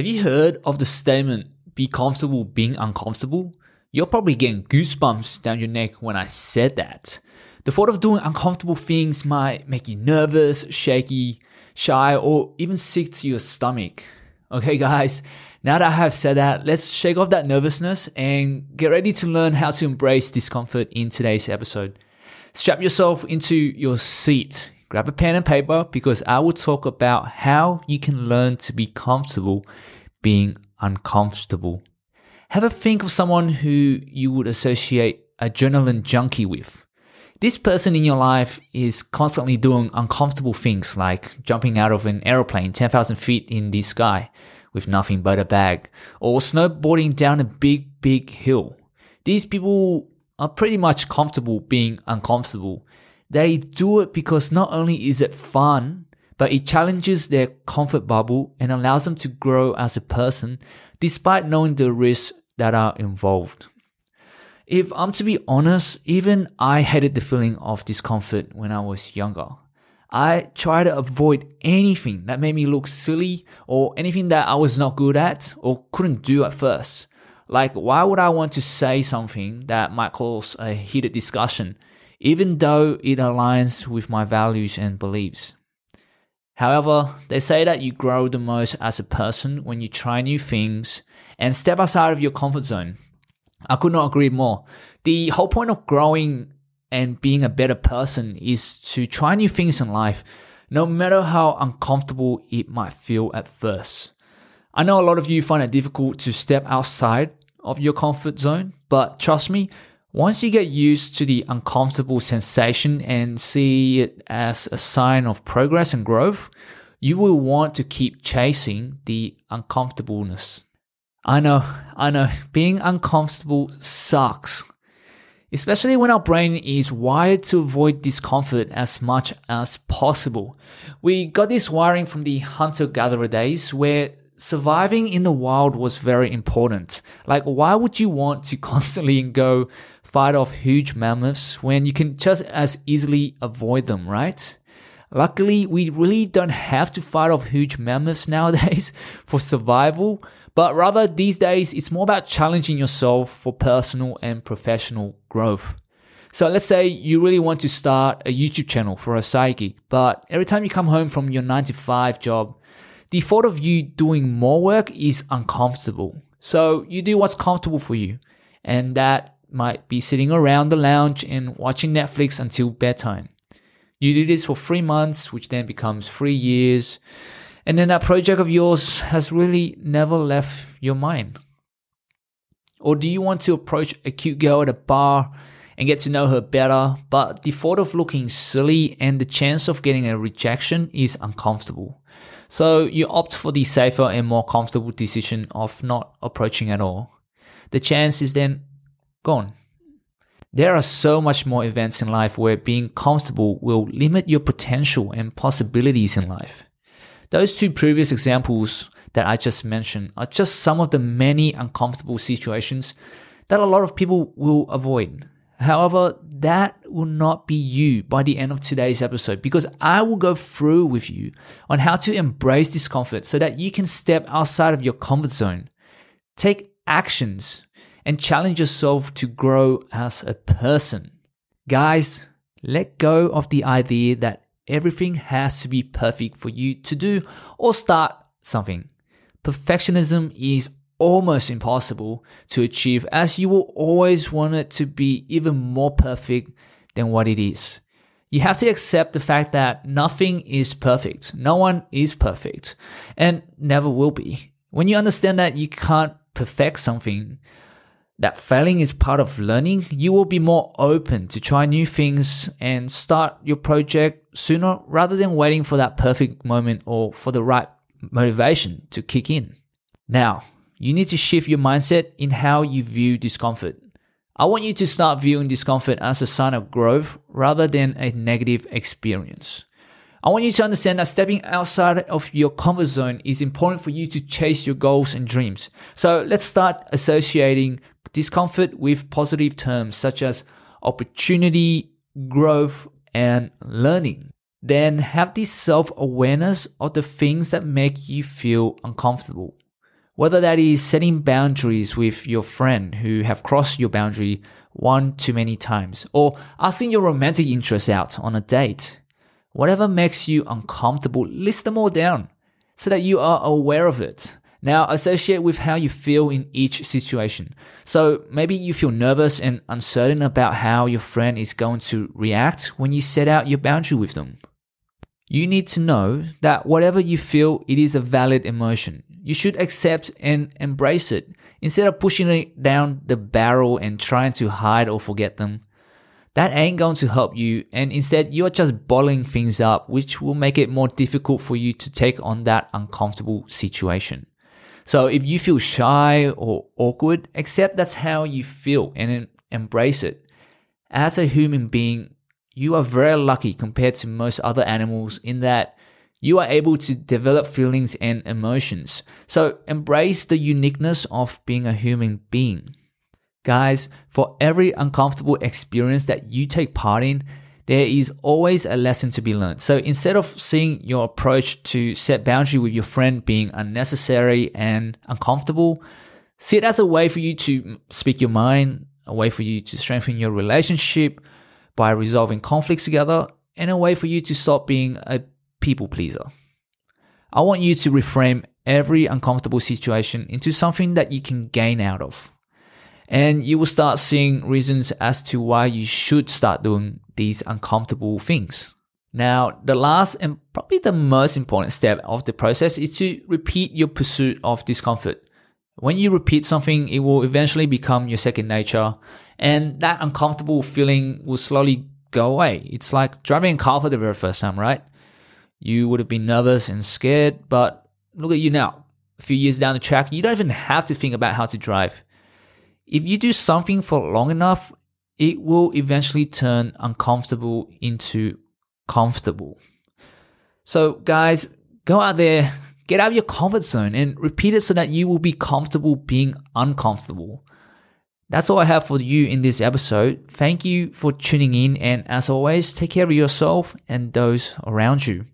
Have you heard of the statement, be comfortable being uncomfortable? You're probably getting goosebumps down your neck when I said that. The thought of doing uncomfortable things might make you nervous, shaky, shy, or even sick to your stomach. Okay, guys, now that I have said that, let's shake off that nervousness and get ready to learn how to embrace discomfort in today's episode. Strap yourself into your seat, grab a pen and paper because I will talk about how you can learn to be comfortable being uncomfortable. Have a think of someone who you would associate adrenaline junkie with. This person in your life is constantly doing uncomfortable things like jumping out of an aeroplane 10,000 feet in the sky with nothing but a bag, or snowboarding down a big, big hill. These people are pretty much comfortable being uncomfortable. They do it because not only is it fun, but it challenges their comfort bubble and allows them to grow as a person despite knowing the risks that are involved. If I'm to be honest, even I hated the feeling of discomfort when I was younger. I tried to avoid anything that made me look silly or anything that I was not good at or couldn't do at first. Like, why would I want to say something that might cause a heated discussion, even though it aligns with my values and beliefs? However, they say that you grow the most as a person when you try new things and step outside of your comfort zone. I could not agree more. The whole point of growing and being a better person is to try new things in life, no matter how uncomfortable it might feel at first. I know a lot of you find it difficult to step outside of your comfort zone, but trust me, once you get used to the uncomfortable sensation and see it as a sign of progress and growth, you will want to keep chasing the uncomfortableness. I know, I know, being uncomfortable sucks. Especially when our brain is wired to avoid discomfort as much as possible. We got this wiring from the hunter gatherer days where surviving in the wild was very important. Like, why would you want to constantly go fight off huge mammoths when you can just as easily avoid them, right? Luckily, we really don't have to fight off huge mammoths nowadays for survival, but rather these days it's more about challenging yourself for personal and professional growth. So let's say you really want to start a YouTube channel for a side but every time you come home from your 9 to 5 job, the thought of you doing more work is uncomfortable. So you do what's comfortable for you, and that might be sitting around the lounge and watching Netflix until bedtime. You do this for three months, which then becomes three years. And then that project of yours has really never left your mind. Or do you want to approach a cute girl at a bar and get to know her better, but the thought of looking silly and the chance of getting a rejection is uncomfortable? So you opt for the safer and more comfortable decision of not approaching at all. The chance is then gone. There are so much more events in life where being comfortable will limit your potential and possibilities in life. Those two previous examples that I just mentioned are just some of the many uncomfortable situations that a lot of people will avoid. However, that will not be you by the end of today's episode because I will go through with you on how to embrace discomfort so that you can step outside of your comfort zone, take actions and challenge yourself to grow as a person. Guys, let go of the idea that everything has to be perfect for you to do or start something. Perfectionism is almost impossible to achieve as you will always want it to be even more perfect than what it is. You have to accept the fact that nothing is perfect. No one is perfect and never will be. When you understand that you can't perfect something, that failing is part of learning, you will be more open to try new things and start your project sooner rather than waiting for that perfect moment or for the right motivation to kick in. Now, you need to shift your mindset in how you view discomfort. I want you to start viewing discomfort as a sign of growth rather than a negative experience. I want you to understand that stepping outside of your comfort zone is important for you to chase your goals and dreams. So let's start associating discomfort with positive terms such as opportunity, growth, and learning. Then have this self awareness of the things that make you feel uncomfortable. Whether that is setting boundaries with your friend who have crossed your boundary one too many times, or asking your romantic interest out on a date. Whatever makes you uncomfortable, list them all down so that you are aware of it. Now, associate with how you feel in each situation. So maybe you feel nervous and uncertain about how your friend is going to react when you set out your boundary with them. You need to know that whatever you feel, it is a valid emotion. You should accept and embrace it instead of pushing it down the barrel and trying to hide or forget them. That ain't going to help you, and instead, you're just bottling things up, which will make it more difficult for you to take on that uncomfortable situation. So if you feel shy or awkward, accept that's how you feel and embrace it. As a human being, you are very lucky compared to most other animals in that you are able to develop feelings and emotions. So embrace the uniqueness of being a human being. Guys, for every uncomfortable experience that you take part in, there is always a lesson to be learned. So instead of seeing your approach to set boundary with your friend being unnecessary and uncomfortable, see it as a way for you to speak your mind, a way for you to strengthen your relationship by resolving conflicts together, and a way for you to stop being a people pleaser. I want you to reframe every uncomfortable situation into something that you can gain out of and you will start seeing reasons as to why you should start doing these uncomfortable things. Now, the last and probably the most important step of the process is to repeat your pursuit of discomfort. When you repeat something, it will eventually become your second nature, and that uncomfortable feeling will slowly go away. It's like driving a car for the very first time, right? You would have been nervous and scared, but look at you now. A few years down the track, you don't even have to think about how to drive. If you do something for long enough, it will eventually turn uncomfortable into comfortable. So, guys, go out there, get out of your comfort zone and repeat it so that you will be comfortable being uncomfortable. That's all I have for you in this episode. Thank you for tuning in, and as always, take care of yourself and those around you.